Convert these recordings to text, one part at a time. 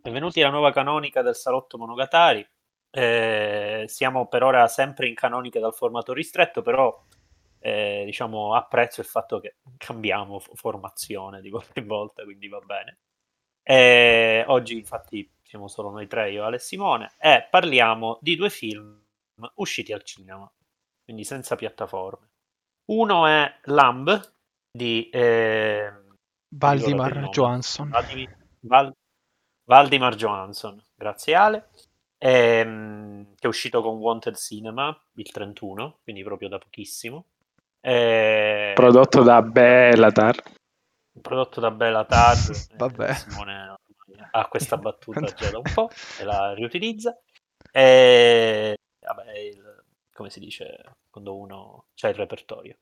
Benvenuti alla nuova canonica del Salotto Monogatari. Eh, siamo per ora sempre in canonica dal formato ristretto, però eh, diciamo apprezzo il fatto che cambiamo formazione di volta in volta, quindi va bene. Eh, oggi infatti siamo solo noi tre, io e Ale Simone, e parliamo di due film usciti al cinema, quindi senza piattaforme. Uno è Lamb di eh, Valdimar Johansson. Valdimar, Val, Valdimar Johansson, grazie Ale, ehm, che è uscito con Wanted Cinema il 31, quindi proprio da pochissimo. Eh, prodotto da Bellatar. Prodotto da Bellatar. Vabbè. Simone ha questa battuta già da un po' e la riutilizza. E, vabbè, il, come si dice quando uno c'ha il repertorio.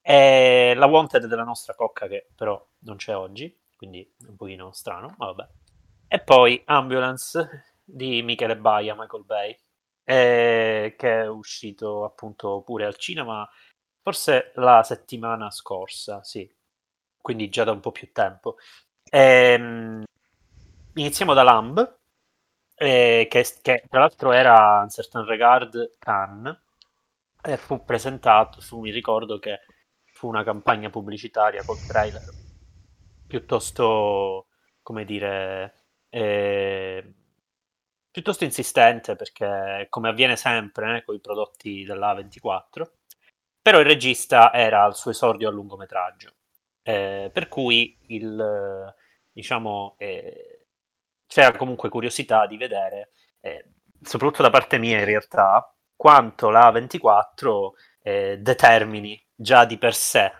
E la Wanted della nostra cocca che però non c'è oggi, quindi è un pochino strano, ma vabbè. E poi Ambulance di Michele Baia, Michael Bay, eh, che è uscito appunto pure al cinema forse la settimana scorsa, sì, quindi già da un po' più tempo. Ehm, iniziamo da Lamb, eh, che, che, tra l'altro era in certain regard Cannes, e fu presentato, fu, mi ricordo che fu una campagna pubblicitaria col trailer piuttosto, come dire, eh, piuttosto insistente perché come avviene sempre eh, con i prodotti della A24 però il regista era al suo esordio a lungometraggio, eh, per cui il, diciamo, eh, c'era comunque curiosità di vedere, eh, soprattutto da parte mia in realtà, quanto la 24 eh, determini già di per sé,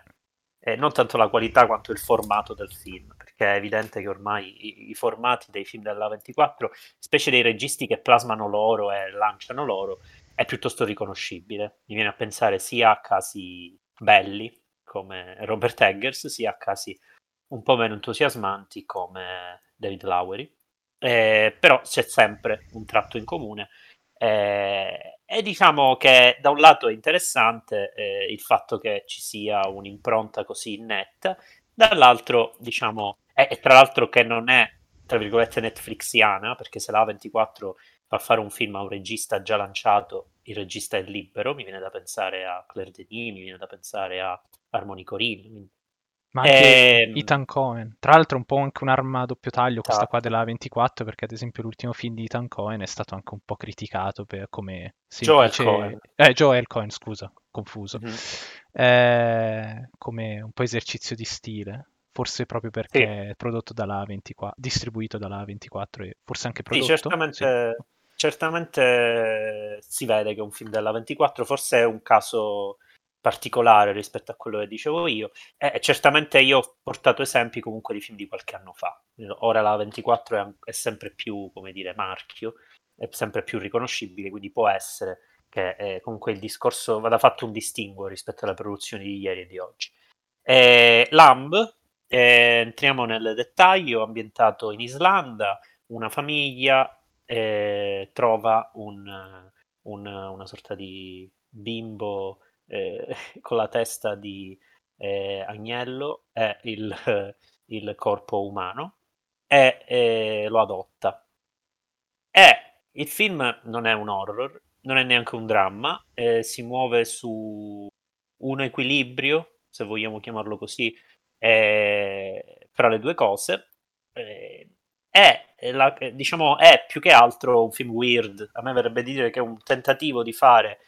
non tanto la qualità quanto il formato del film, perché è evidente che ormai i, i formati dei film della 24, specie dei registi che plasmano loro e lanciano loro, è piuttosto riconoscibile. Mi viene a pensare sia a casi belli come Robert Eggers, sia a casi un po' meno entusiasmanti come David Lowery. Eh, però c'è sempre un tratto in comune. Eh, e diciamo che da un lato è interessante eh, il fatto che ci sia un'impronta così netta, dall'altro, diciamo, e tra l'altro che non è tra virgolette Netflixiana, perché se la 24 fa fare un film a un regista già lanciato, il regista è libero, mi viene da pensare a Claire Denis, mi viene da pensare a Harmony Corinne. Ma anche. Ehm, Ethan Cohen, tra l'altro un po' anche un'arma a doppio taglio questa qua esatto. della 24 perché ad esempio l'ultimo film di Ethan Cohen è stato anche un po' criticato per come semplice... Joel Cohen. Eh, Joel Cohen, scusa, confuso. Mm-hmm. Eh, come un po' esercizio di stile forse proprio perché sì. è prodotto dalla 24, distribuito dalla 24 e forse anche prodotto. Sì, certamente, sì. certamente si vede che è un film della 24, forse è un caso particolare rispetto a quello che dicevo io. E certamente io ho portato esempi comunque di film di qualche anno fa. Ora la 24 è, è sempre più, come dire, marchio, è sempre più riconoscibile, quindi può essere che eh, comunque il discorso vada fatto un distinguo rispetto alle produzioni di ieri e di oggi. E Lamb, eh, entriamo nel dettaglio, ambientato in Islanda, una famiglia eh, trova un, un, una sorta di bimbo eh, con la testa di eh, agnello e il, il, corpo umano e eh, lo adotta. E il film non è un horror, non è neanche un dramma, eh, si muove su un equilibrio, se vogliamo chiamarlo così, fra le due cose. È, la, diciamo, è più che altro un film weird. A me verrebbe dire che è un tentativo di fare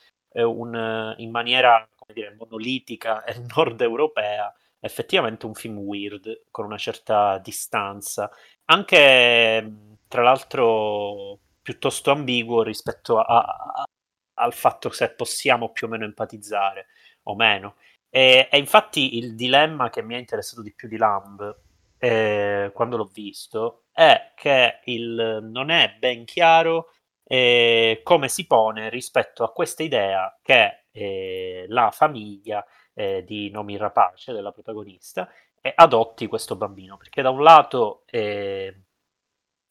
un, in maniera come dire, monolitica e nord europea effettivamente un film weird con una certa distanza, anche tra l'altro piuttosto ambiguo rispetto a, a, al fatto se possiamo più o meno empatizzare o meno. E, e, infatti il dilemma che mi ha interessato di più di Lamb eh, quando l'ho visto è che il, non è ben chiaro eh, come si pone rispetto a questa idea che eh, la famiglia eh, di Nomi Rapace, della protagonista, adotti questo bambino, perché da un lato, eh,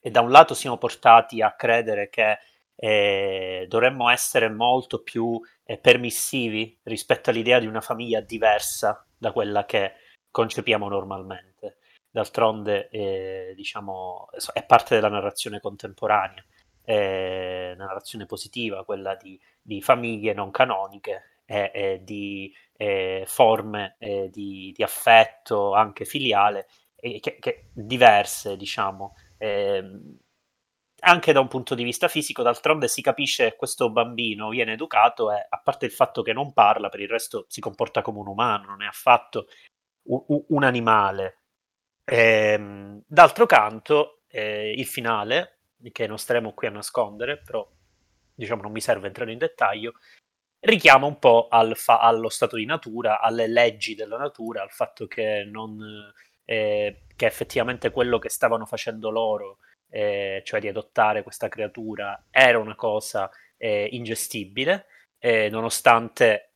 da un lato siamo portati a credere che eh, dovremmo essere molto più eh, permissivi rispetto all'idea di una famiglia diversa da quella che concepiamo normalmente. D'altronde, diciamo, è parte della narrazione contemporanea, eh, narrazione positiva, quella di, di famiglie non canoniche e, e di eh, forme eh, di, di, affetto anche filiale che, che diverse, diciamo. Eh, anche da un punto di vista fisico, d'altronde si capisce che questo bambino viene educato e a parte il fatto che non parla, per il resto si comporta come un umano, non è affatto un, un animale. Ehm, d'altro canto, eh, il finale, che non staremo qui a nascondere, però diciamo non mi serve entrare in dettaglio, richiama un po' al fa- allo stato di natura, alle leggi della natura, al fatto che, non, eh, che effettivamente quello che stavano facendo loro eh, cioè di adottare questa creatura, era una cosa eh, ingestibile, eh, nonostante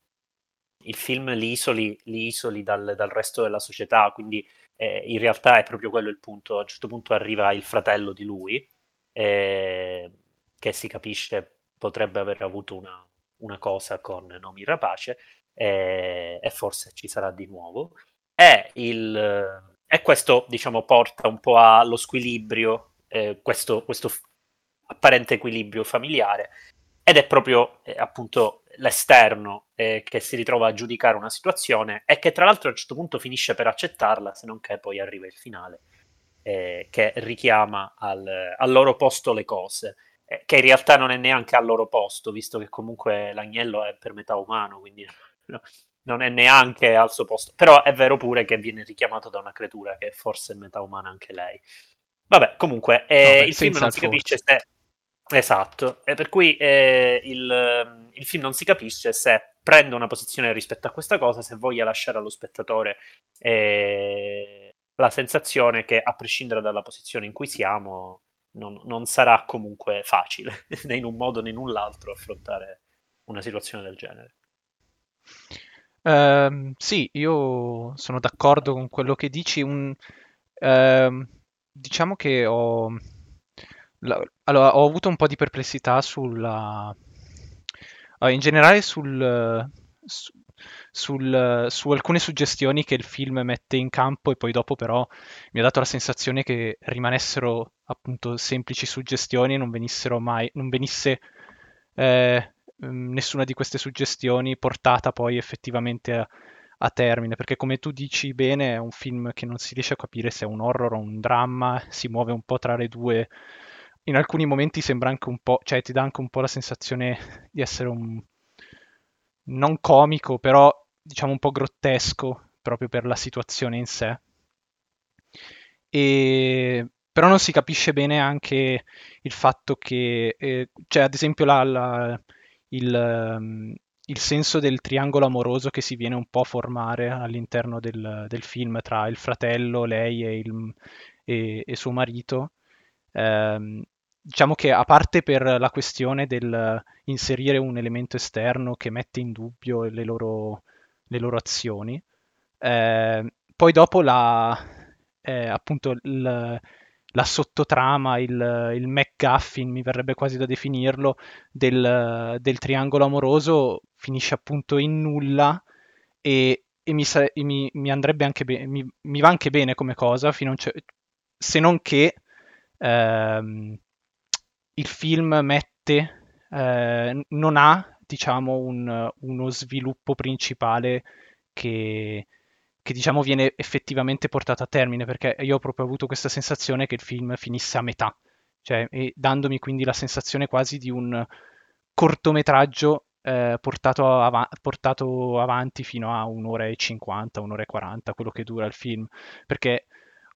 il film li isoli, li isoli dal, dal, resto della società, quindi eh, in realtà è proprio quello il punto. A un certo punto arriva il fratello di lui, eh, che si capisce potrebbe aver avuto una, una cosa con Nomi Rapace, eh, e forse ci sarà di nuovo. E, il, e questo, diciamo, porta un po' allo squilibrio eh, questo, questo apparente equilibrio familiare ed è proprio eh, appunto l'esterno eh, che si ritrova a giudicare una situazione e che tra l'altro a un certo punto finisce per accettarla se non che poi arriva il finale eh, che richiama al, al, loro posto le cose eh, che in realtà non è neanche al loro posto visto che comunque l'agnello è per metà umano quindi no, non è neanche al suo posto. Però è vero pure che viene richiamato da una creatura che forse è metà umana anche lei. Vabbè, comunque, eh, no, il film non si capisce se... Esatto, e per cui eh, il, il, film non si capisce se prende una posizione rispetto a questa cosa, se voglia lasciare allo spettatore eh, la sensazione che, a prescindere dalla posizione in cui siamo, non, non sarà comunque facile, né in un modo né in un altro, affrontare una situazione del genere. Uh, sì, io sono d'accordo con quello che dici. Un, uh, diciamo che ho, allora, ho avuto un po' di perplessità sulla, in generale sul, sul, su alcune suggestioni che il film mette in campo e poi dopo però mi ha dato la sensazione che rimanessero appunto semplici suggestioni e non venissero mai, non venisse eh, nessuna di queste suggestioni portata poi effettivamente a, a termine, perché come tu dici bene è un film che non si riesce a capire se è un horror o un dramma, si muove un po' tra le due. In alcuni momenti sembra anche un po', cioè ti dà anche un po' la sensazione di essere un non comico, però diciamo un po' grottesco proprio per la situazione in sé. E però non si capisce bene anche il fatto che, eh, cioè ad esempio la, la, il, il senso del triangolo amoroso che si viene un po' a formare all'interno del, del film tra il fratello, lei e, il, e, e suo marito. Eh, diciamo che a parte per la questione del inserire un elemento esterno che mette in dubbio le loro, le loro azioni, eh, poi dopo la, eh, appunto il, la sottotrama, il, il McGuffin, mi verrebbe quasi da definirlo, del, del triangolo amoroso finisce appunto in nulla e, e, mi, sa- e mi, mi, andrebbe anche bene, mi, mi, va anche bene come cosa, se non che ehm, il film mette, eh, non ha diciamo un, uno sviluppo principale che, che diciamo viene effettivamente portato a termine, perché io ho proprio avuto questa sensazione che il film finisse a metà, cioè, dandomi quindi la sensazione quasi di un cortometraggio eh, portato, av- portato, avanti fino a un'ora e 50, un'ora e 40, quello che dura il film, perché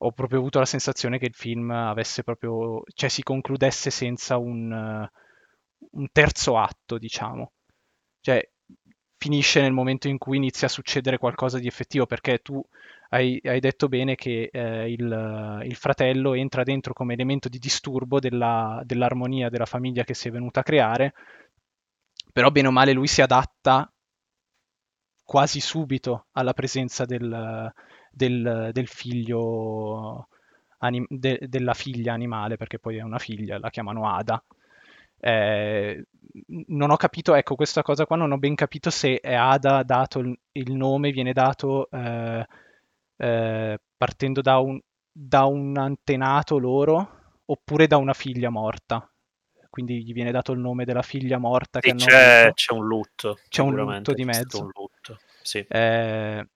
ho proprio avuto la sensazione che il film avesse proprio, cioè si concludesse senza un, uh, un terzo atto, diciamo. Cioè, finisce nel momento in cui inizia a succedere qualcosa di effettivo, perché tu hai, hai detto bene che eh, il, il, fratello entra dentro come elemento di disturbo della, dell'armonia della famiglia che si è venuta a creare, però bene o male lui si adatta quasi subito alla presenza del, del, del figlio, anim, de, della figlia animale, perché poi è una figlia, la chiamano Ada. Eh, non ho capito, ecco, questa cosa qua non ho ben capito se è Ada dato il, il nome, viene dato eh, eh, partendo da un, da un antenato loro oppure da una figlia morta quindi gli viene dato il nome della figlia morta sì, c'è, c'è, un lutto c'è un lutto di mezzo lutto, sì. eh,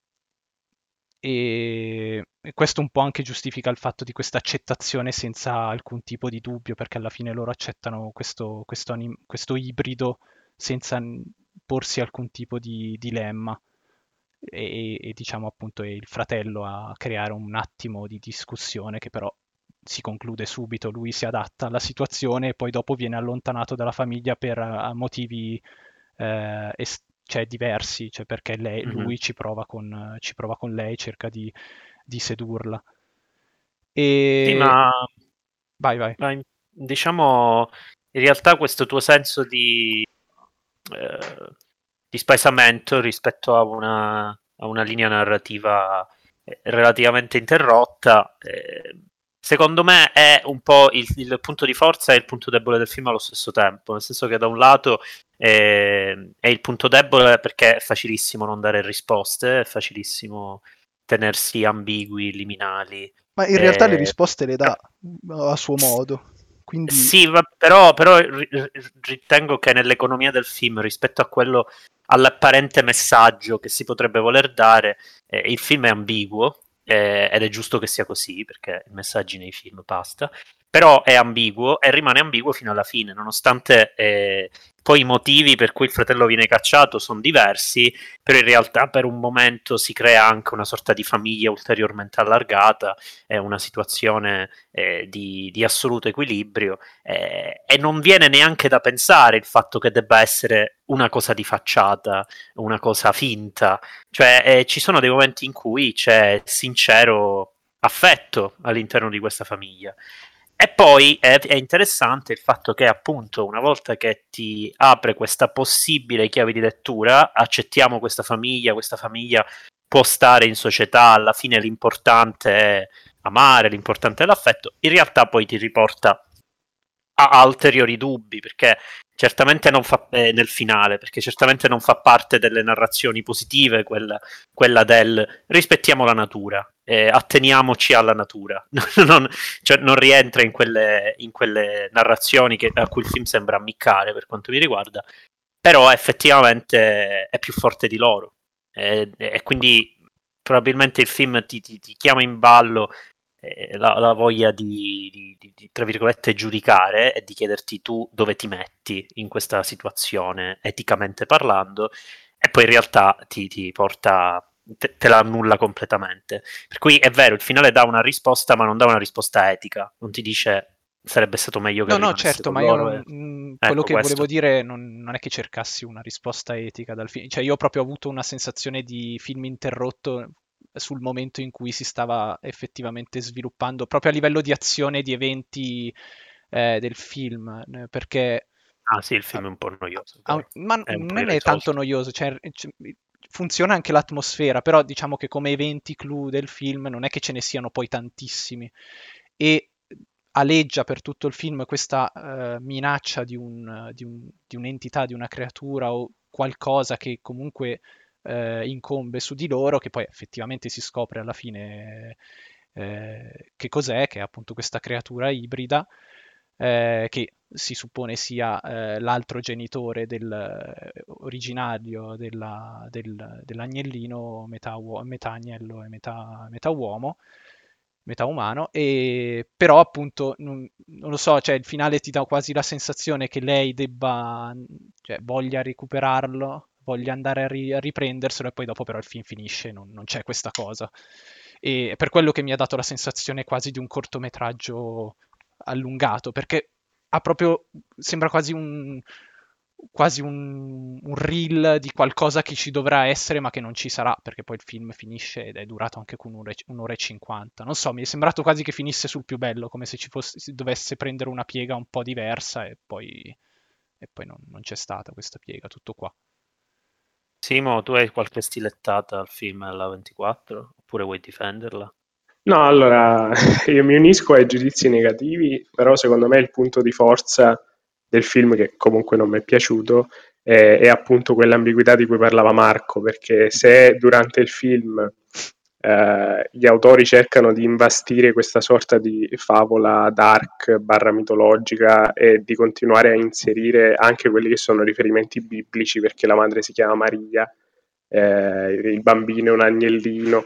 e, questo un po' anche giustifica il fatto di questa accettazione senza alcun tipo di dubbio perché alla fine loro accettano questo, questo, anim- questo ibrido senza porsi alcun tipo di dilemma. E, e, diciamo appunto è il fratello a creare un attimo di discussione che però si conclude subito, lui si adatta alla situazione e poi dopo viene allontanato dalla famiglia per uh, motivi eh, est- cioè, diversi, cioè perché lei, mm-hmm. lui ci prova, con, ci prova, con, lei, cerca di, di sedurla. E... Sì, ma... Vai, vai. Ma diciamo, in realtà questo tuo senso di, eh, di spaesamento rispetto a una, a una linea narrativa eh, relativamente interrotta eh, secondo me è un po' il, il, punto di forza e il punto debole del film allo stesso tempo, nel senso che da un lato è, è il punto debole perché è facilissimo non dare risposte, è facilissimo tenersi ambigui, liminali. Ma in realtà le risposte le dà a suo modo. Quindi... Sì, però, però ritengo che nell'economia del film, rispetto a quello all'apparente messaggio che si potrebbe voler dare, eh, il film è ambiguo eh, ed è giusto che sia così perché i messaggi nei film basta, però è ambiguo e rimane ambiguo fino alla fine, nonostante eh, poi i motivi per cui il fratello viene cacciato sono diversi, però in realtà per un momento si crea anche una sorta di famiglia ulteriormente allargata, è una situazione eh, di, di, assoluto equilibrio eh, e non viene neanche da pensare il fatto che debba essere una cosa di facciata, una cosa finta, cioè eh, ci sono dei momenti in cui c'è sincero affetto all'interno di questa famiglia e poi è, è, interessante il fatto che appunto una volta che ti apre questa possibile chiave di lettura, accettiamo questa famiglia, questa famiglia può stare in società, alla fine l'importante è amare, l'importante è l'affetto, in realtà poi ti riporta a ulteriori dubbi, perché certamente non fa eh, nel finale, perché certamente non fa parte delle narrazioni positive quella, quella del rispettiamo la natura, eh, atteniamoci alla natura, non, cioè, non rientra in quelle, in quelle narrazioni che, a cui il film sembra ammiccare per quanto mi riguarda, però effettivamente è più forte di loro. E, e quindi probabilmente il film ti, ti, ti chiama in ballo eh, la, la, voglia di, di, di, tra virgolette, giudicare e di chiederti tu dove ti metti in questa situazione, eticamente parlando, e poi in realtà ti, ti porta, te, te, la annulla completamente. Per cui è vero, il finale dà una risposta, ma non dà una risposta etica, non ti dice sarebbe stato meglio che no no certo ma io non, mm, ecco, quello che questo. volevo dire non, non, è che cercassi una risposta etica dal film cioè io ho proprio avuto una sensazione di film interrotto sul momento in cui si stava effettivamente sviluppando, proprio a livello di azione di eventi eh, del film, eh, perché... Ah sì, il film è un po' noioso. Ah, ma è non è tanto noioso, cioè, cioè, funziona anche l'atmosfera, però diciamo che come eventi clou del film non è che ce ne siano poi tantissimi. E aleggia per tutto il film questa uh, minaccia di, un, di, un, di, un'entità, di una creatura o qualcosa che comunque eh, incombe su di loro, che poi effettivamente si scopre alla fine eh, che cos'è, che è appunto questa creatura ibrida, eh, che si suppone sia eh, l'altro genitore del, originario della, del, dell'agnellino, metà, uo- metà agnello e metà, metà uomo metà umano, e però appunto non, non, lo so, cioè il finale ti dà quasi la sensazione che lei debba, cioè voglia recuperarlo, voglia andare a, ri- a riprenderselo e poi dopo però il film finisce, non, non c'è questa cosa. E per quello che mi ha dato la sensazione quasi di un cortometraggio allungato, perché ha proprio, sembra quasi un, quasi un, un, reel di qualcosa che ci dovrà essere ma che non ci sarà perché poi il film finisce ed è durato anche con un'ora, e cinquanta non so mi è sembrato quasi che finisse sul più bello come se ci fosse, si dovesse prendere una piega un po' diversa e poi, e poi non, non c'è stata questa piega tutto qua Simo, tu hai qualche stilettata al film alla 24? Oppure vuoi difenderla? No, allora io mi unisco ai giudizi negativi, però secondo me il punto di forza del film che comunque non mi è piaciuto è, è appunto quell'ambiguità di cui parlava Marco, perché se durante il film eh, gli autori cercano di imbastire questa sorta di favola dark barra mitologica e di continuare a inserire anche quelli che sono riferimenti biblici perché la madre si chiama Maria, eh, il bambino è un agnellino.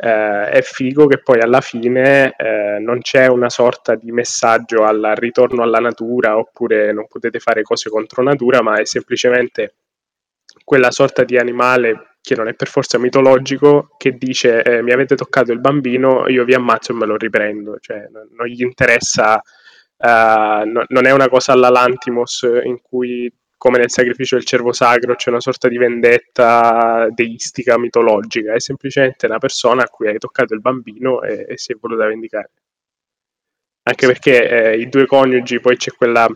Eh, è figo che poi alla fine eh, non c'è una sorta di messaggio al ritorno alla natura oppure non potete fare cose contro natura, ma è semplicemente quella sorta di animale che non è per forza mitologico, che dice eh, mi avete toccato il bambino, io vi ammazzo e me lo riprendo, cioè non, non gli interessa, uh, no, non è una cosa alla Lantimos in cui come nel sacrificio del cervo sacro c'è una sorta di vendetta deistica mitologica, è semplicemente una persona a cui hai toccato il bambino e, e si è voluta vendicare anche perché eh, i due coniugi poi c'è quella,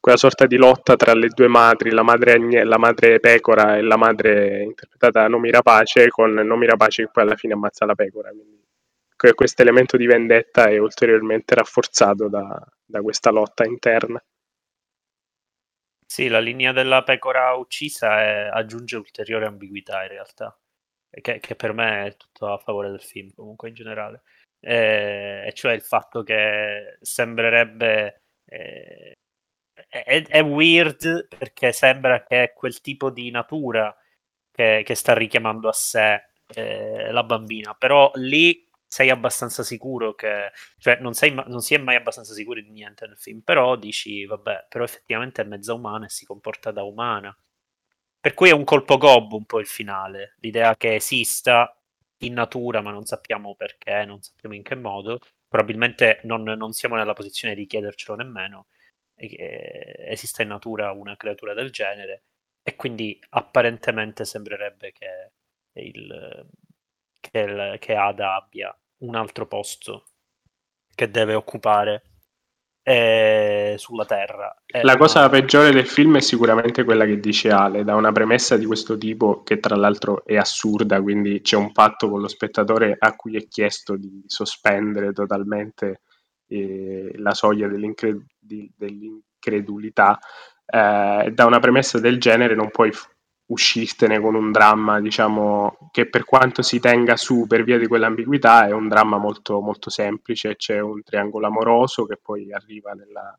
quella, sorta di lotta tra le due madri, la madre, la madre pecora e la madre interpretata da Nomi Rapace, con Nomi Rapace che poi alla fine ammazza la pecora. Quindi questo elemento di vendetta è ulteriormente rafforzato da, da questa lotta interna. Sì, la linea della pecora uccisa è, aggiunge ulteriore ambiguità in realtà, che, che per me è tutto a favore del film comunque in generale eh, e cioè il fatto che sembrerebbe eh, è, è, weird perché sembra che è quel tipo di natura che, che sta richiamando a sé eh, la bambina, però lì sei abbastanza sicuro che, cioè non, sei, non si è mai abbastanza sicuri di niente nel film, però dici, vabbè, però effettivamente è mezza umana e si comporta da umana. Per cui è un colpo gobbo un po' il finale, l'idea che esista in natura, ma non sappiamo perché, non sappiamo in che modo. Probabilmente non, non siamo nella posizione di chiedercelo nemmeno. esista in natura una creatura del genere, e quindi apparentemente sembrerebbe che, il, che, il, che Ada abbia un altro posto che deve occupare eh, sulla Terra. Eh, la cosa no. peggiore del film è sicuramente quella che dice Ale, da una premessa di questo tipo che tra l'altro è assurda, quindi c'è un patto con lo spettatore a cui è chiesto di sospendere totalmente eh, la soglia dell'incred- dell'incredulità. Eh, da una premessa del genere non puoi uscirtene con un dramma, diciamo, che per quanto si tenga su per via di quell'ambiguità è un dramma molto, molto semplice, c'è un triangolo amoroso che poi arriva nella,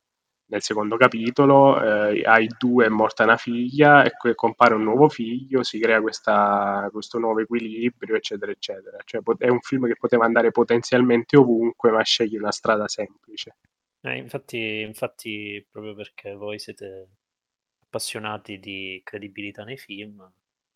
nel secondo capitolo, eh, ai due è morta una figlia e compare un nuovo figlio, si crea questa, questo nuovo equilibrio, eccetera, eccetera. Cioè, è un film che poteva andare potenzialmente ovunque, ma sceglie una strada semplice. Eh, infatti, infatti, proprio perché voi siete appassionati di credibilità nei film,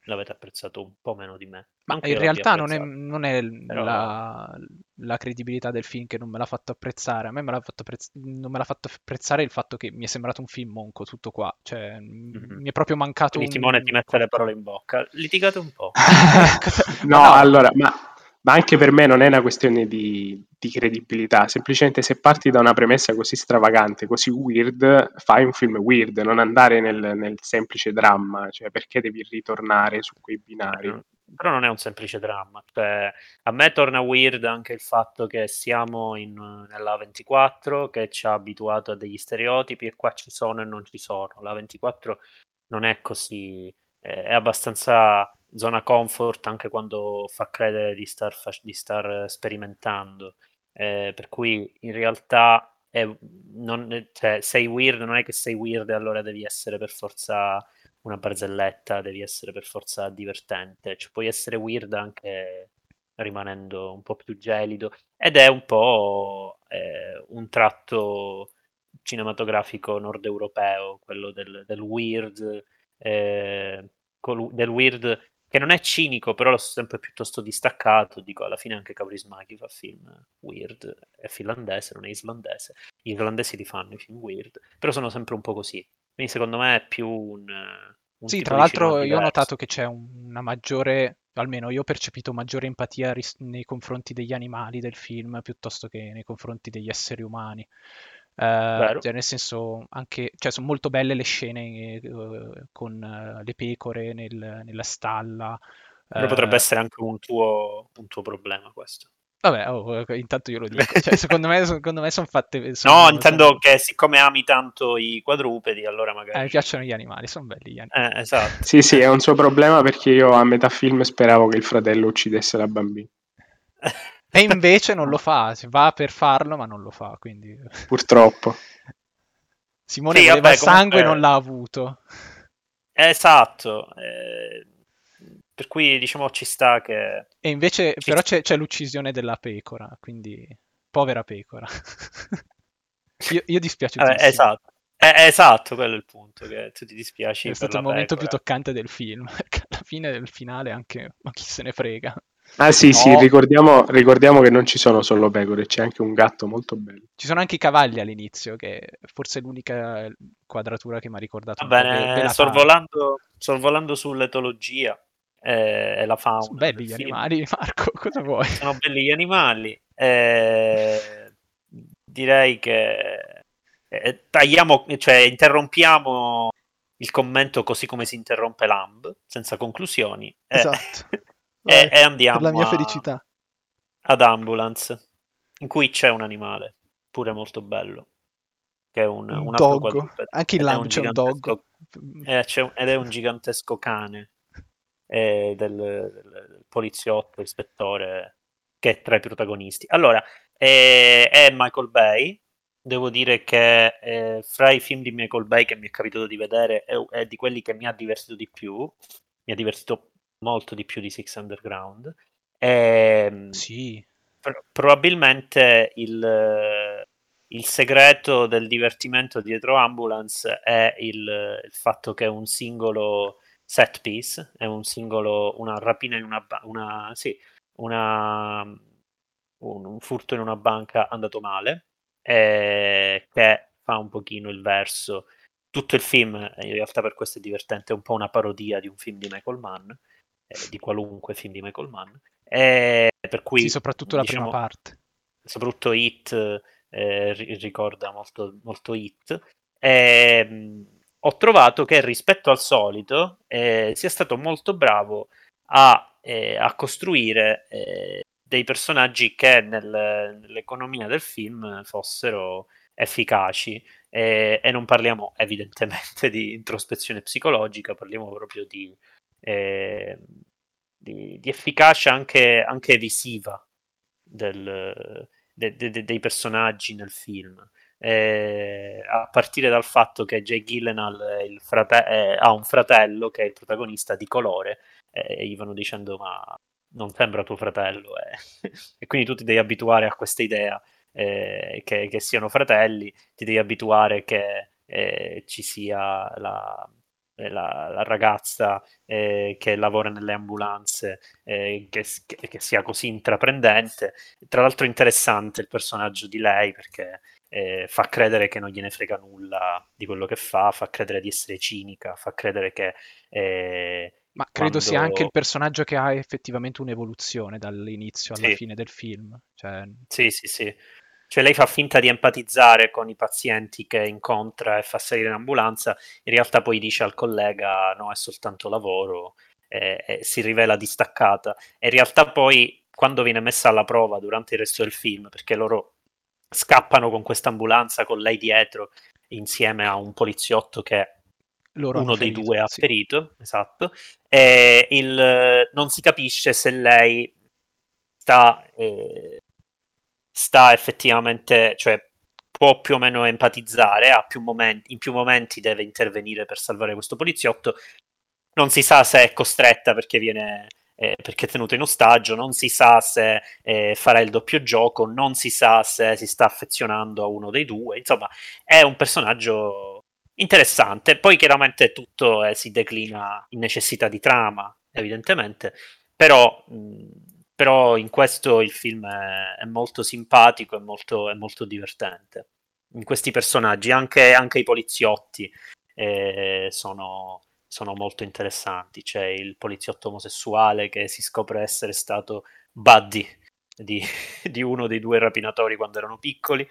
l'avete apprezzato un po' meno di me. Ma in realtà non è, non è Però... la, la, credibilità del film che non me l'ha fatto apprezzare. A me me l'ha fatto apprezz- non me l'ha fatto apprezzare il fatto che mi è sembrato un film monco, tutto qua. Cioè, mm-hmm. mi è proprio mancato Quindi un... Timone ti mette le parole in bocca. Litigate un po'. no, no, allora, ma ma anche per me non è una questione di, di, credibilità, semplicemente se parti da una premessa così stravagante, così weird, fai un film weird, non andare nel, nel semplice dramma, cioè perché devi ritornare su quei binari. Però non è un semplice dramma, cioè, a me torna weird anche il fatto che siamo in, nella 24, che ci ha abituato a degli stereotipi e qua ci sono e non ci sono. La 24 non è così, è abbastanza zona comfort anche quando fa credere di star, di star sperimentando. Eh, per cui in realtà è, non, cioè, sei weird, non è che sei weird e allora devi essere per forza una barzelletta, devi essere per forza divertente. Cioè, puoi essere weird anche rimanendo un po' più gelido ed è un po' eh, un tratto cinematografico nord europeo, quello del, del weird, eh, del weird che non è cinico, però lo sempre piuttosto distaccato. Dico, alla fine anche Kaurismäki fa film weird, è finlandese, non è islandese. Gli irlandesi li fanno i film weird, però sono sempre un po' così. Quindi secondo me è più un... un sì, tra l'altro io ho notato che c'è una maggiore, almeno io ho percepito maggiore empatia ris- nei confronti degli animali del film piuttosto che nei confronti degli esseri umani. Uh, cioè nel senso anche cioè sono molto belle le scene uh, con uh, le pecore nel, nella stalla però potrebbe essere anche un tuo, un tuo problema questo Vabbè, oh, intanto io lo dico. Cioè, secondo me, secondo me sono fatte. Sono, no, intendo sono... che siccome ami tanto i quadrupedi, allora magari. Eh, mi piacciono gli animali, sono belli gli animali. Eh, esatto. sì, sì, è un suo problema perché io a metà film speravo che il fratello uccidesse la bambina. e invece non lo fa, va per farlo, ma non lo fa. Quindi... Purtroppo. Simone sì, voleva vabbè, sangue e non l'ha avuto. Esatto. Eh per cui diciamo ci sta che... E invece ci però c'è, c'è, l'uccisione della pecora, quindi povera pecora. io, io dispiace eh, esatto. Eh, esatto, quello è il punto, che tu ti dispiaci. È stato il momento più toccante del film, perché alla fine del finale anche, ma chi se ne frega. Ah sì, no. sì, ricordiamo, ricordiamo, che non ci sono solo pecore, c'è anche un gatto molto bello. Ci sono anche i cavalli all'inizio, che forse è l'unica quadratura che mi ha ricordato. Va bene, sorvolando, sorvolando sull'etologia, eh, la fauna. Sono belli gli film. animali, Marco, cosa vuoi? Sono belli gli animali. Eh, direi che eh, tagliamo, cioè interrompiamo il commento così come si interrompe l'AMB, senza conclusioni. Eh, e, e, andiamo per la mia felicità. ad Ambulance, in cui c'è un animale, pure molto bello, che è un, un, un dog. Anche in Lamb c'è un dog. Eh, c'è un, ed è un gigantesco cane eh, del, del, poliziotto, ispettore, che è tra i protagonisti. Allora, eh, è Michael Bay. Devo dire che eh, fra i film di Michael Bay che mi è capitato di vedere è, è, di quelli che mi ha divertito di più. Mi ha divertito molto di più di Six Underground. E, ehm, sì. Pr- probabilmente il, il segreto del divertimento dietro Ambulance è il, il, fatto che è un singolo set piece, è un singolo, una rapina in una, una sì, una, un, un, furto in una banca andato male, eh, che fa un pochino il verso. Tutto il film, in realtà per questo è divertente, è un po' una parodia di un film di Michael Mann, eh, di qualunque film di Michael Mann. Eh, per cui, sì, soprattutto la diciamo, prima parte. Soprattutto Hit eh, ricorda molto, molto Hit. Eh, ho trovato che rispetto al solito eh, sia stato molto bravo a, eh, a costruire eh, dei personaggi che nel, nell'economia del film fossero efficaci e non parliamo evidentemente di introspezione psicologica, parliamo proprio di, eh, di, di efficacia anche, anche visiva del, de, de, de, dei personaggi nel film eh, a partire dal fatto che Jay Gillenal frate- eh, ha un fratello che è il protagonista di colore eh, e gli vanno dicendo ma non sembra tuo fratello eh. e quindi tu ti devi abituare a questa idea eh, che, che, siano fratelli, ti devi abituare che ci sia la, la, la ragazza eh, che lavora nelle ambulanze, eh, che, che, sia così intraprendente. Tra l'altro interessante il personaggio di lei perché eh, fa credere che non gliene frega nulla di quello che fa, fa credere di essere cinica, fa credere che... Eh, Ma credo quando... sia anche il personaggio che ha effettivamente un'evoluzione dall'inizio alla sì. fine del film. Cioè... Sì, sì, sì. Cioè lei fa finta di empatizzare con i pazienti che incontra e fa salire in ambulanza, in realtà poi dice al collega no, è soltanto lavoro e, e si rivela distaccata. E in realtà poi quando viene messa alla prova durante il resto del film, perché loro scappano con questa ambulanza con lei dietro insieme a un poliziotto che Loro uno dei due ha sì. ferito, esatto, e il, non si capisce se lei sta, eh, sta effettivamente, cioè può più o meno empatizzare, più momenti, in più momenti deve intervenire per salvare questo poliziotto, non si sa se è costretta perché viene eh, perché è tenuto in ostaggio, non si sa se eh, farà il doppio gioco, non si sa se si sta affezionando a uno dei due, insomma è un personaggio interessante, poi chiaramente tutto eh, si declina in necessità di trama, evidentemente, però, mh, però in questo il film è, è molto simpatico e molto, è molto divertente. In questi personaggi, anche, anche i poliziotti eh, sono sono molto interessanti. C'è il poliziotto omosessuale che si scopre essere stato buddy di, di uno dei due rapinatori quando erano piccoli,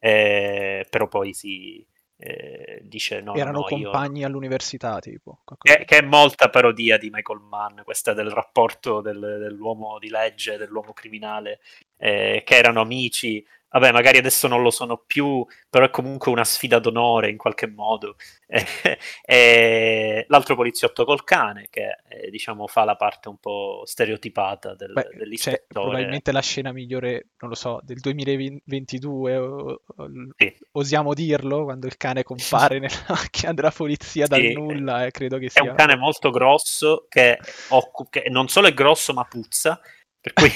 eh, però poi si, eh, dice no. Erano no, compagni io... all'università, tipo. Che, che, è molta parodia di Michael Mann, questa del rapporto del, dell'uomo di legge, dell'uomo criminale, eh, che erano amici vabbè, magari adesso non lo sono più, però è comunque una sfida d'onore in qualche modo. e l'altro poliziotto col cane, che eh, diciamo fa la parte un po' stereotipata del, Beh, dell'ispettore. Cioè, probabilmente la scena migliore, non lo so, del 2022, o, o, sì. osiamo dirlo, quando il cane compare nella macchina della polizia dal sì. nulla, eh, credo che sia... È un cane molto grosso che, occup- che non solo è grosso ma puzza, per cui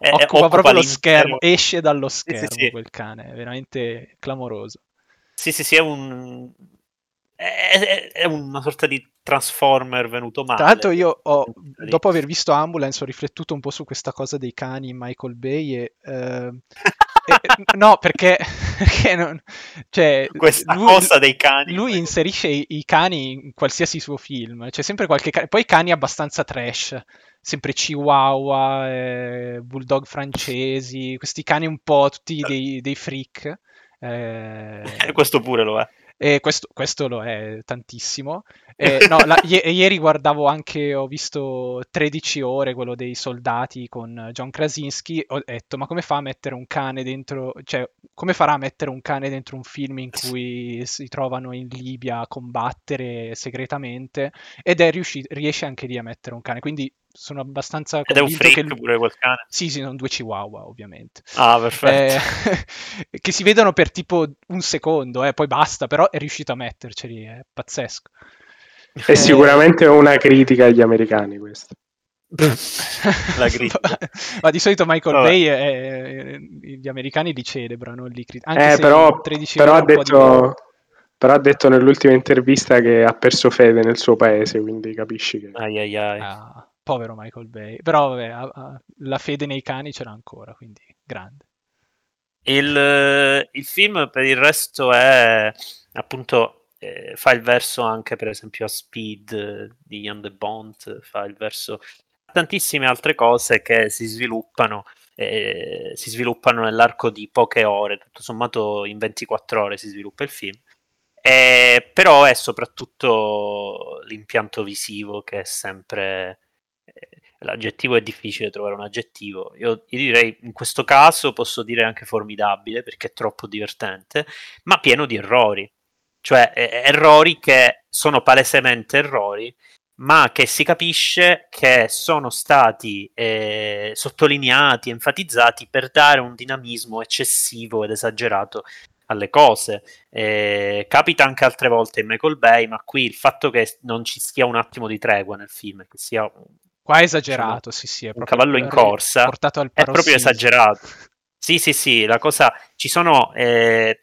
è, occupa, proprio lo schermo, esce dallo schermo sì, sì, quel cane, è veramente clamoroso. Sì, sì, sì, è un... È, è, una sorta di Transformer venuto male. Tra l'altro io ho, dopo aver visto Ambulance, ho riflettuto un po' su questa cosa dei cani in Michael Bay e... Eh, eh, no, perché, perché non, cioè, questa lui, cosa dei cani. Lui inserisce i, i, cani in qualsiasi suo film, c'è sempre qualche cane, poi cani abbastanza trash sempre chihuahua, eh, bulldog francesi, questi cani un po' tutti dei, dei freak. Eh, questo pure lo è. E questo, questo lo è tantissimo. Eh, no, la, i- ieri guardavo anche, ho visto 13 ore, quello dei soldati con John Krasinski, ho detto, ma come fa a mettere un cane dentro, cioè, come farà a mettere un cane dentro un film in cui si trovano in Libia a combattere segretamente? Ed è riuscito, riesce anche lì a mettere un cane, quindi sono abbastanza Ed è un freak lui... pure quel cane? Sì, sì, sono due chihuahua, ovviamente. Ah, perfetto. Eh, che si vedono per tipo un secondo, eh, poi basta, però è riuscito a metterceli, è pazzesco. È eh... sicuramente una critica agli americani questo. La critica. Ma di solito Michael Vabbè. Bay è... gli americani li celebrano, li crit... anche eh, però, però ha detto... Però ha detto nell'ultima intervista che ha perso fede nel suo paese, quindi capisci che... Ai ai ai. Ah. Povero Michael Bay. Però vabbè, ha, ha, la fede nei cani ce l'ha ancora, quindi grande. Il, il film per il resto è appunto eh, fa il verso anche per esempio a Speed di Ian the Bond, fa il verso a tantissime altre cose che si sviluppano eh, si sviluppano nell'arco di poche ore, tutto sommato in 24 ore si sviluppa il film. Eh, però è soprattutto l'impianto visivo che è sempre l'aggettivo è difficile trovare un aggettivo. Io, io, direi in questo caso posso dire anche formidabile perché è troppo divertente, ma pieno di errori. Cioè eh, errori che sono palesemente errori, ma che si capisce che sono stati eh, sottolineati, enfatizzati per dare un dinamismo eccessivo ed esagerato alle cose. Eh, capita anche altre volte in Michael Bay, ma qui il fatto che non ci sia un attimo di tregua nel film, che sia Qua è esagerato, sì, sì. È un cavallo in corsa. Portato al è proprio esagerato. Sì, sì, sì, la cosa... Ci sono... Eh,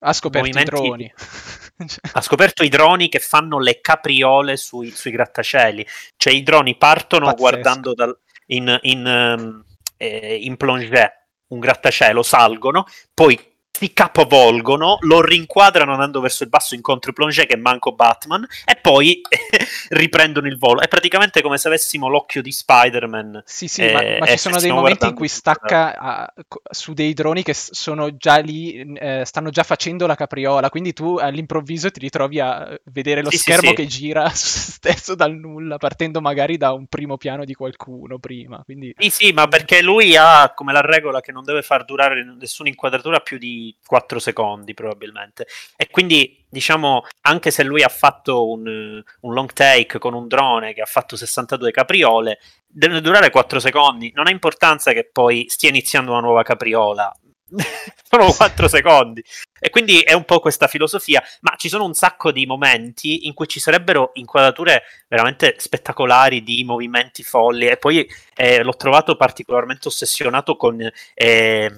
ha scoperto movimenti... i droni. ha scoperto i droni che fanno le capriole sui, sui grattacieli. Cioè i droni partono Pazzesco. guardando dal, in, in, um, eh, in plongée un grattacielo, salgono, poi si capovolgono, lo rinquadrano andando verso il basso incontro plongé che manco Batman e poi riprendono il volo. È praticamente come se avessimo l'occhio di Spider-Man. Sì, sì, eh, ma, ma ci sono dei momenti in cui stacca a, su dei droni che sono già lì, eh, stanno già facendo la capriola, quindi tu all'improvviso ti ritrovi a vedere lo sì, schermo sì, che gira stesso dal nulla, partendo magari da un primo piano di qualcuno prima. Quindi... Sì, sì, ma perché lui ha come la regola che non deve far durare nessuna inquadratura più di 4 secondi probabilmente. E quindi, diciamo, anche se lui ha fatto un, un, long take con un drone che ha fatto 62 capriole, deve durare 4 secondi. Non ha importanza che poi stia iniziando una nuova capriola. sono 4 secondi. E quindi è un po' questa filosofia, ma ci sono un sacco di momenti in cui ci sarebbero inquadrature veramente spettacolari di movimenti folli e poi eh, l'ho trovato particolarmente ossessionato con eh,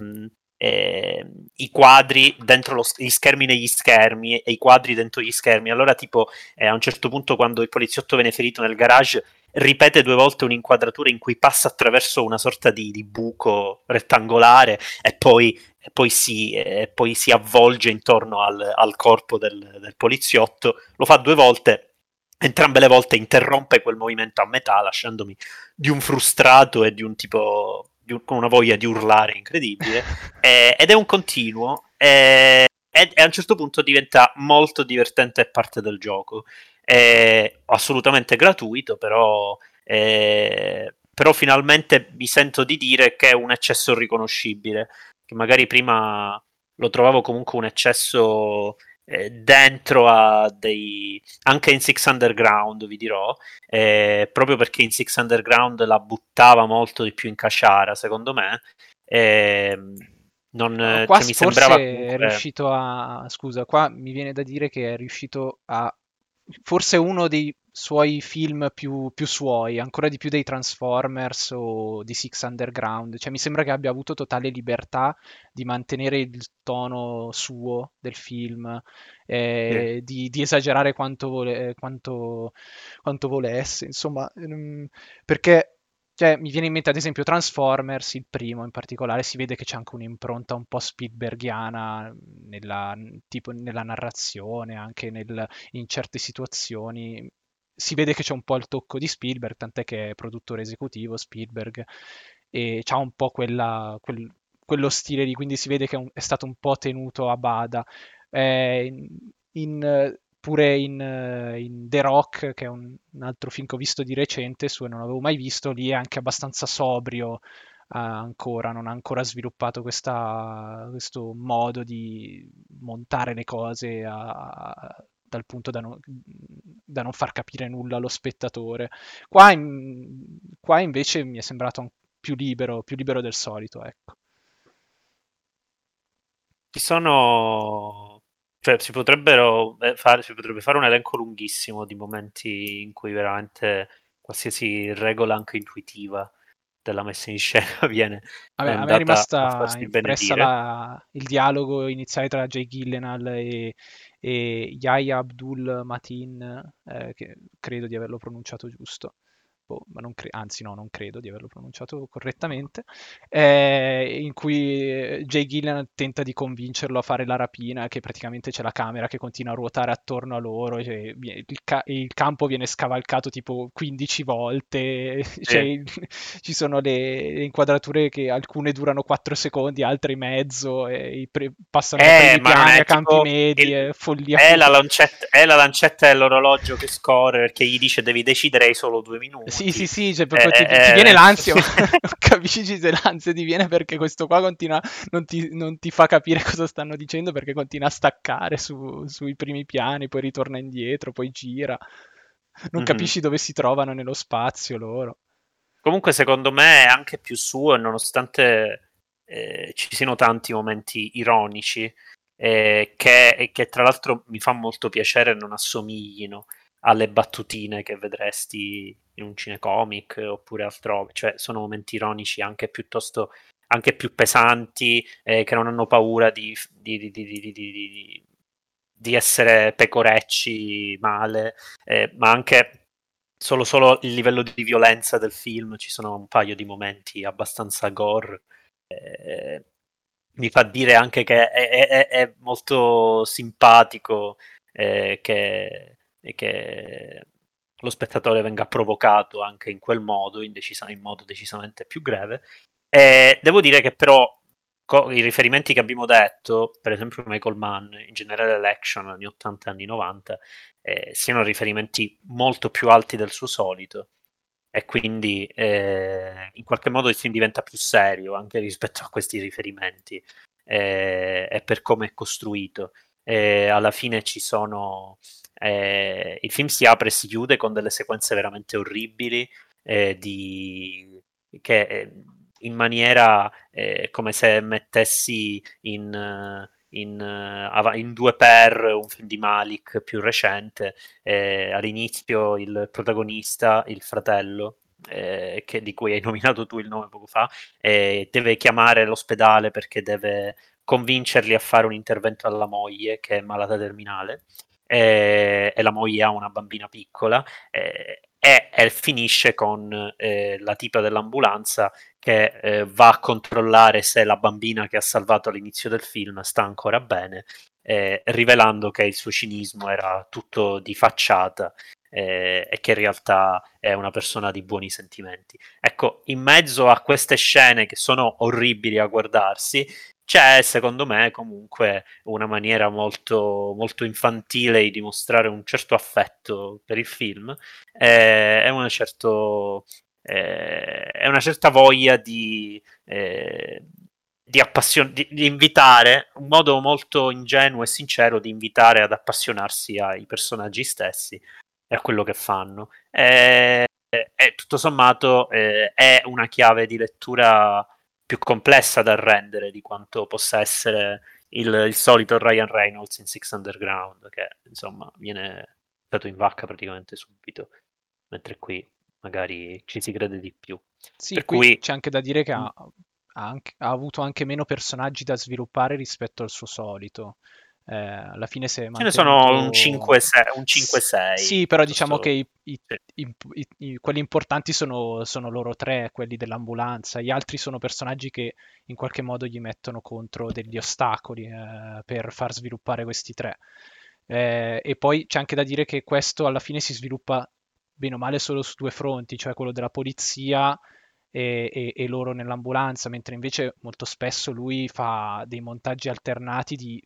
eh, i quadri dentro lo, gli schermi negli schermi e i quadri dentro gli schermi. Allora, tipo, eh, a un certo punto, quando il poliziotto viene ferito nel garage, ripete due volte un'inquadratura in cui passa attraverso una sorta di, di buco rettangolare e poi, e poi, si, e poi si, avvolge intorno al, al corpo del, del poliziotto. Lo fa due volte entrambe le volte interrompe quel movimento a metà, lasciandomi di un frustrato e di un tipo con una voglia di urlare incredibile, eh, ed è un continuo. Eh, e, a un certo punto diventa molto divertente e parte del gioco. È assolutamente gratuito, però, è, però finalmente mi sento di dire che è un eccesso riconoscibile, che magari prima lo trovavo comunque un eccesso eh, dentro a dei anche in Six Underground vi dirò eh, proprio perché in Six Underground la buttava molto di più in caciara secondo me eh, non, no, qua cioè, mi sembrava comunque... è riuscito a scusa qua mi viene da dire che è riuscito a forse uno dei suoi film più, più, suoi, ancora di più dei Transformers o di Six Underground. Cioè, mi sembra che abbia avuto totale libertà di mantenere il tono suo del film, eh, sì. di, di, esagerare quanto, vole, quanto, quanto volesse, insomma, ehm, perché cioè, mi viene in mente ad esempio Transformers, il primo in particolare, si vede che c'è anche un'impronta un po' Spielbergiana nella, tipo, nella narrazione, anche nel, in certe situazioni. Si vede che c'è un po' il tocco di Spielberg, tant'è che è produttore esecutivo Spielberg, e c'ha un po' quella, quel, quello stile lì, quindi si vede che è, un, è stato un po' tenuto a bada. Eh, in, in pure in, eh, in, The Rock, che è un, un, altro film che ho visto di recente, su e non avevo mai visto, lì è anche abbastanza sobrio uh, ancora, non ha ancora sviluppato questa, questo modo di montare le cose a, dal punto da non, da non, far capire nulla allo spettatore. Qua, in, qua invece mi è sembrato più libero, più libero del solito, ecco. Ci sono cioè, si potrebbero eh, fare, si potrebbe fare un elenco lunghissimo di momenti in cui veramente qualsiasi regola anche intuitiva della messa in scena viene Vabbè, a me è rimasta impressa la, il dialogo iniziale tra Jay Gillenal e, e Yahya Abdul Matin eh, che credo di averlo pronunciato giusto boh, ma non cre- anzi no, non credo di averlo pronunciato correttamente, eh, in cui eh, Jay Gillian tenta di convincerlo a fare la rapina, che praticamente c'è la camera che continua a ruotare attorno a loro, cioè, il, ca- il, campo viene scavalcato tipo 15 volte, cioè, eh. ci sono le, le, inquadrature che alcune durano 4 secondi, altre mezzo, e pre- passano eh, i piani a campi medi, il, follia. È la, lancetta, è la lancetta dell'orologio che scorre perché gli dice devi decidere solo due minuti. Sì, sì, sì, cioè proprio eh, ti, eh, ti, viene l'ansia, capisci se l'ansia ti viene perché questo qua continua, non ti, non ti, fa capire cosa stanno dicendo perché continua a staccare su, sui primi piani, poi ritorna indietro, poi gira. Non mm-hmm. capisci dove si trovano nello spazio loro. Comunque secondo me è anche più suo, nonostante eh, ci siano tanti momenti ironici, eh, che, che, tra l'altro mi fa molto piacere non assomiglino alle battutine che vedresti in un cinecomic oppure altrove, cioè sono momenti ironici anche piuttosto anche più pesanti, eh, che non hanno paura di, di, di, di essere pecorecci male, eh, ma anche solo, solo, il livello di violenza del film, ci sono un paio di momenti abbastanza gore. Eh, mi fa dire anche che è, è, è molto simpatico eh, che, che lo spettatore venga provocato anche in quel modo, in, decisa- in modo decisamente più greve. E devo dire che però co- i riferimenti che abbiamo detto, per esempio Michael Mann, in generale Election anni 80 e anni 90, eh, siano riferimenti molto più alti del suo solito e quindi eh, in qualche modo il film diventa più serio anche rispetto a questi riferimenti eh, e per come è costruito. E alla fine ci sono eh, il film si apre e si chiude con delle sequenze veramente orribili eh, di, che eh, in maniera eh, come se mettessi in, in, in, due per un film di Malik più recente. Eh, all'inizio il protagonista, il fratello, eh, che, di cui hai nominato tu il nome poco fa, eh, deve chiamare l'ospedale perché deve convincerli a fare un intervento alla moglie che è malata terminale e, e la moglie ha una bambina piccola e, e finisce con eh, la tipa dell'ambulanza che eh, va a controllare se la bambina che ha salvato all'inizio del film sta ancora bene, eh, rivelando che il suo cinismo era tutto di facciata eh, e che in realtà è una persona di buoni sentimenti. Ecco, in mezzo a queste scene che sono orribili a guardarsi, c'è secondo me comunque una maniera molto, molto infantile di dimostrare un certo affetto per il film eh, è, una, certo, eh, una certa voglia di, eh, di, appassion- di, di, invitare, un modo molto ingenuo e sincero di invitare ad appassionarsi ai personaggi stessi e a quello che fanno. E, e tutto sommato eh, è una chiave di lettura più complessa da rendere di quanto possa essere il, il, solito Ryan Reynolds in Six Underground, che insomma viene dato in vacca praticamente subito, mentre qui magari ci si crede di più. Sì, per cui c'è anche da dire che ha, ha, anche, ha avuto anche meno personaggi da sviluppare rispetto al suo solito eh, alla fine se ce ne sono un 5-6 sì però diciamo che i, i, i, i, quelli importanti sono, sono, loro tre quelli dell'ambulanza. Gli altri sono personaggi che in qualche modo gli mettono contro degli ostacoli eh, per far sviluppare questi tre. Eh, e poi c'è anche da dire che questo alla fine si sviluppa bene o male solo su due fronti cioè quello della polizia e, e, e, loro nell'ambulanza, mentre invece molto spesso lui fa dei montaggi alternati di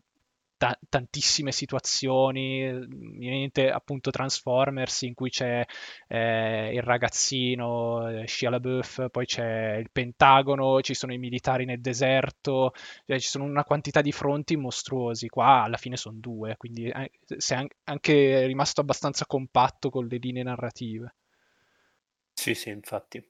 ta- tantissime situazioni, mi viene appunto Transformers in cui c'è eh, il ragazzino, eh, Shia LaBeouf, poi c'è il Pentagono, ci sono i militari nel deserto, cioè ci sono una quantità di fronti mostruosi, qua alla fine sono due, quindi eh, sei anche rimasto abbastanza compatto con le linee narrative. Sì, sì, infatti.